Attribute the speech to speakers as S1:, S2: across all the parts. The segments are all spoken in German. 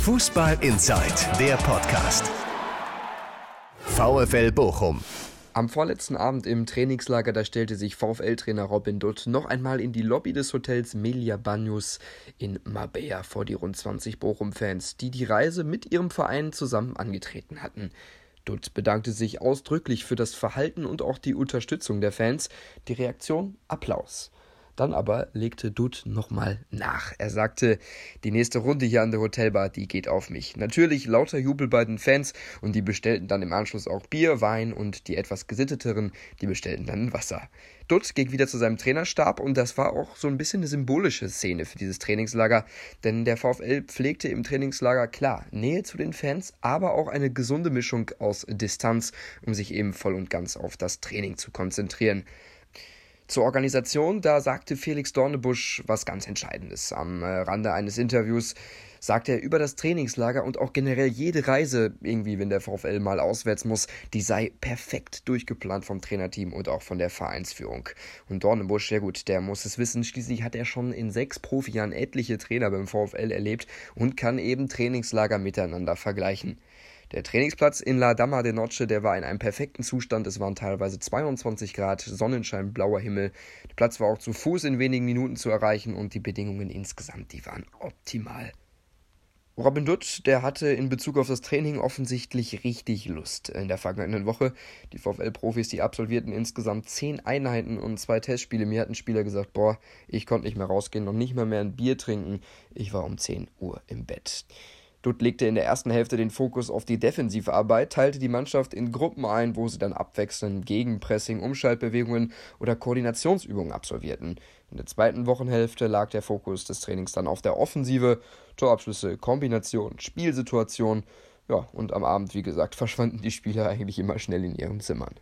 S1: Fußball Inside, der Podcast. VfL Bochum.
S2: Am vorletzten Abend im Trainingslager, da stellte sich VfL-Trainer Robin Dutt noch einmal in die Lobby des Hotels Melia Banyus in Mabea vor die rund 20 Bochum-Fans, die die Reise mit ihrem Verein zusammen angetreten hatten. Dutt bedankte sich ausdrücklich für das Verhalten und auch die Unterstützung der Fans. Die Reaktion Applaus. Dann aber legte Dutt nochmal nach. Er sagte, die nächste Runde hier an der Hotelbar, die geht auf mich. Natürlich lauter Jubel bei den Fans und die bestellten dann im Anschluss auch Bier, Wein und die etwas gesitteteren, die bestellten dann Wasser. Dutt ging wieder zu seinem Trainerstab und das war auch so ein bisschen eine symbolische Szene für dieses Trainingslager, denn der VfL pflegte im Trainingslager klar Nähe zu den Fans, aber auch eine gesunde Mischung aus Distanz, um sich eben voll und ganz auf das Training zu konzentrieren. Zur Organisation, da sagte Felix Dornebusch was ganz Entscheidendes. Am äh, Rande eines Interviews sagte er über das Trainingslager und auch generell jede Reise, irgendwie, wenn der VfL mal auswärts muss, die sei perfekt durchgeplant vom Trainerteam und auch von der Vereinsführung. Und Dornebusch, ja gut, der muss es wissen, schließlich hat er schon in sechs Profijahren etliche Trainer beim VfL erlebt und kann eben Trainingslager miteinander vergleichen. Der Trainingsplatz in La Dama de Noche, der war in einem perfekten Zustand. Es waren teilweise 22 Grad, Sonnenschein, blauer Himmel. Der Platz war auch zu Fuß in wenigen Minuten zu erreichen und die Bedingungen insgesamt, die waren optimal. Robin Dutt, der hatte in Bezug auf das Training offensichtlich richtig Lust in der vergangenen Woche. Die VfL-Profis, die absolvierten insgesamt zehn Einheiten und zwei Testspiele. Mir hat ein Spieler gesagt, boah, ich konnte nicht mehr rausgehen und nicht mal mehr ein Bier trinken. Ich war um 10 Uhr im Bett. Dutt legte in der ersten Hälfte den Fokus auf die defensive Arbeit, teilte die Mannschaft in Gruppen ein, wo sie dann abwechselnd Gegenpressing, Umschaltbewegungen oder Koordinationsübungen absolvierten. In der zweiten Wochenhälfte lag der Fokus des Trainings dann auf der Offensive, Torabschlüsse, Kombination, Spielsituation. Ja, und am Abend, wie gesagt, verschwanden die Spieler eigentlich immer schnell in ihren Zimmern.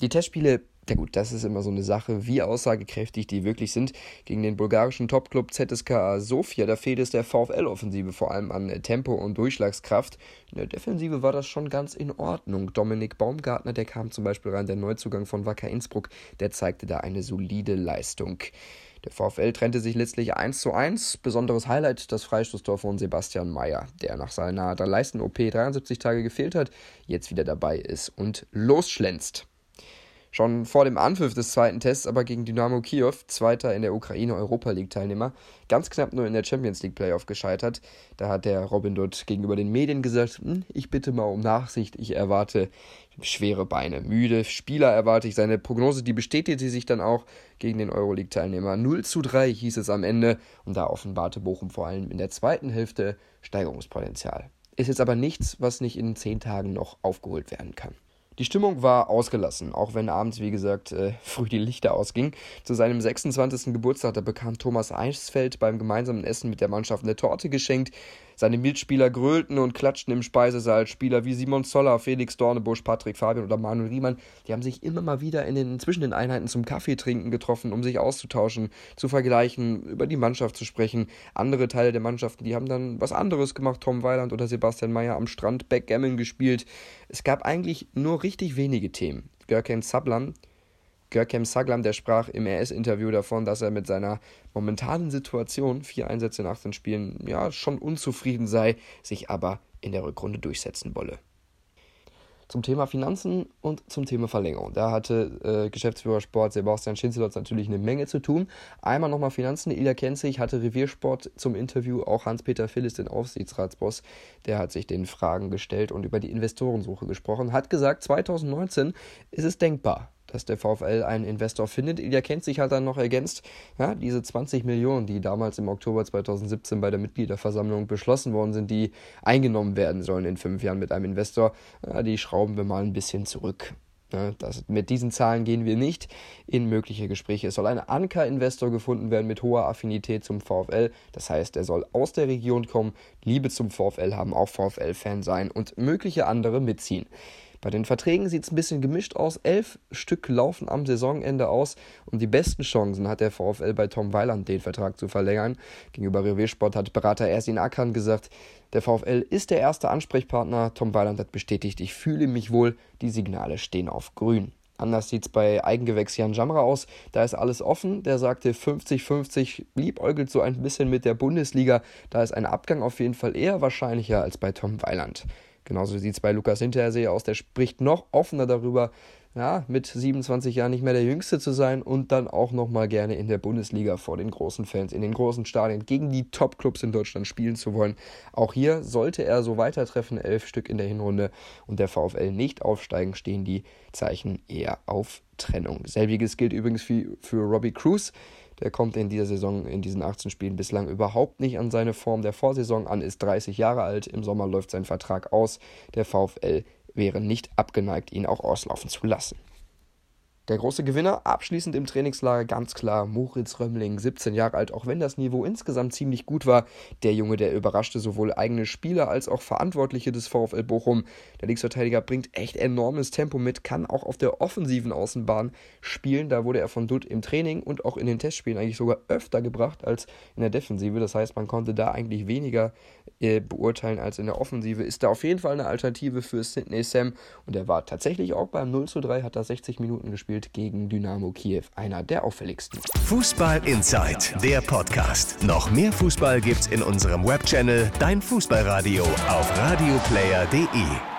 S2: Die Testspiele ja gut, das ist immer so eine Sache, wie aussagekräftig die wirklich sind. Gegen den bulgarischen Topclub ZSKA Sofia, da fehlt es der VfL-Offensive vor allem an Tempo und Durchschlagskraft. In der Defensive war das schon ganz in Ordnung. Dominik Baumgartner, der kam zum Beispiel rein, der Neuzugang von Wacker Innsbruck, der zeigte da eine solide Leistung. Der VfL trennte sich letztlich 1 zu 1. Besonderes Highlight das Freistoßtor von Sebastian Mayer, der nach seiner Leisten-OP 73 Tage gefehlt hat, jetzt wieder dabei ist und losschlänzt. Schon vor dem Anpfiff des zweiten Tests aber gegen Dynamo Kiew, Zweiter in der Ukraine Europa League Teilnehmer, ganz knapp nur in der Champions League Playoff gescheitert. Da hat der Robin dort gegenüber den Medien gesagt, hm, ich bitte mal um Nachsicht, ich erwarte schwere Beine, müde Spieler erwarte ich. Seine Prognose, die bestätigte sich dann auch gegen den Euroleague Teilnehmer. 0 zu 3 hieß es am Ende und da offenbarte Bochum vor allem in der zweiten Hälfte Steigerungspotenzial. Ist jetzt aber nichts, was nicht in zehn Tagen noch aufgeholt werden kann. Die Stimmung war ausgelassen, auch wenn abends, wie gesagt, äh, früh die Lichter ausgingen. Zu seinem 26. Geburtstag, da bekam Thomas Eichsfeld beim gemeinsamen Essen mit der Mannschaft eine Torte geschenkt. Seine Mitspieler grölten und klatschten im Speisesaal. Spieler wie Simon Zoller, Felix Dornebusch, Patrick Fabian oder Manuel Riemann, die haben sich immer mal wieder in den, zwischen den Einheiten zum Kaffee trinken getroffen, um sich auszutauschen, zu vergleichen, über die Mannschaft zu sprechen. Andere Teile der Mannschaften, die haben dann was anderes gemacht. Tom Weiland oder Sebastian Mayer am Strand Backgammon gespielt. Es gab eigentlich nur richtig wenige Themen. Görken Sablan Görkem Saglam, der sprach im RS-Interview davon, dass er mit seiner momentanen Situation, vier Einsätze in 18 Spielen, ja, schon unzufrieden sei, sich aber in der Rückrunde durchsetzen wolle. Zum Thema Finanzen und zum Thema Verlängerung. Da hatte äh, Geschäftsführer Sport Sebastian Schinzelotz natürlich eine Menge zu tun. Einmal nochmal Finanzen. Ilja Kenzig hatte Reviersport zum Interview. Auch Hans-Peter Phillis, den Aufsichtsratsboss, der hat sich den Fragen gestellt und über die Investorensuche gesprochen. Hat gesagt, 2019 ist es denkbar, dass der VfL einen Investor findet. Ilja kennt sich halt dann noch ergänzt, ja, diese 20 Millionen, die damals im Oktober 2017 bei der Mitgliederversammlung beschlossen worden sind, die eingenommen werden sollen in fünf Jahren mit einem Investor, ja, die schrauben wir mal ein bisschen zurück. Ja, das, mit diesen Zahlen gehen wir nicht in mögliche Gespräche. Es soll ein Anker-Investor gefunden werden mit hoher Affinität zum VfL. Das heißt, er soll aus der Region kommen, Liebe zum VfL haben, auch VfL-Fan sein und mögliche andere mitziehen. Bei den Verträgen sieht es ein bisschen gemischt aus. Elf Stück laufen am Saisonende aus und die besten Chancen hat der VfL bei Tom Weiland, den Vertrag zu verlängern. Gegenüber Reviersport hat Berater Ersin Akan gesagt, der VfL ist der erste Ansprechpartner. Tom Weiland hat bestätigt, ich fühle mich wohl, die Signale stehen auf grün. Anders sieht es bei Eigengewächs Jan Jamra aus. Da ist alles offen. Der sagte 50-50, liebäugelt so ein bisschen mit der Bundesliga. Da ist ein Abgang auf jeden Fall eher wahrscheinlicher als bei Tom Weiland. Genauso sieht es bei Lukas Hinterseher aus. Der spricht noch offener darüber, ja, mit 27 Jahren nicht mehr der Jüngste zu sein und dann auch nochmal gerne in der Bundesliga vor den großen Fans, in den großen Stadien gegen die Top-Clubs in Deutschland spielen zu wollen. Auch hier sollte er so weitertreffen, elf Stück in der Hinrunde und der VfL nicht aufsteigen, stehen die Zeichen eher auf Trennung. Selbiges gilt übrigens für, für Robbie Cruz. Der kommt in dieser Saison, in diesen 18 Spielen bislang überhaupt nicht an seine Form der Vorsaison an, ist 30 Jahre alt. Im Sommer läuft sein Vertrag aus. Der VfL wäre nicht abgeneigt, ihn auch auslaufen zu lassen. Der große Gewinner abschließend im Trainingslager ganz klar Moritz Römmling, 17 Jahre alt, auch wenn das Niveau insgesamt ziemlich gut war. Der Junge, der überraschte sowohl eigene Spieler als auch Verantwortliche des VfL Bochum. Der Linksverteidiger bringt echt enormes Tempo mit, kann auch auf der offensiven Außenbahn spielen. Da wurde er von Dutt im Training und auch in den Testspielen eigentlich sogar öfter gebracht als in der Defensive. Das heißt, man konnte da eigentlich weniger äh, beurteilen als in der Offensive. Ist da auf jeden Fall eine Alternative für Sidney Sam und er war tatsächlich auch beim 0 zu 3, hat da 60 Minuten gespielt gegen Dynamo Kiew, einer der auffälligsten.
S1: Fußball Inside, der Podcast. Noch mehr Fußball gibt's in unserem Webchannel Dein Fußballradio auf radioplayer.de.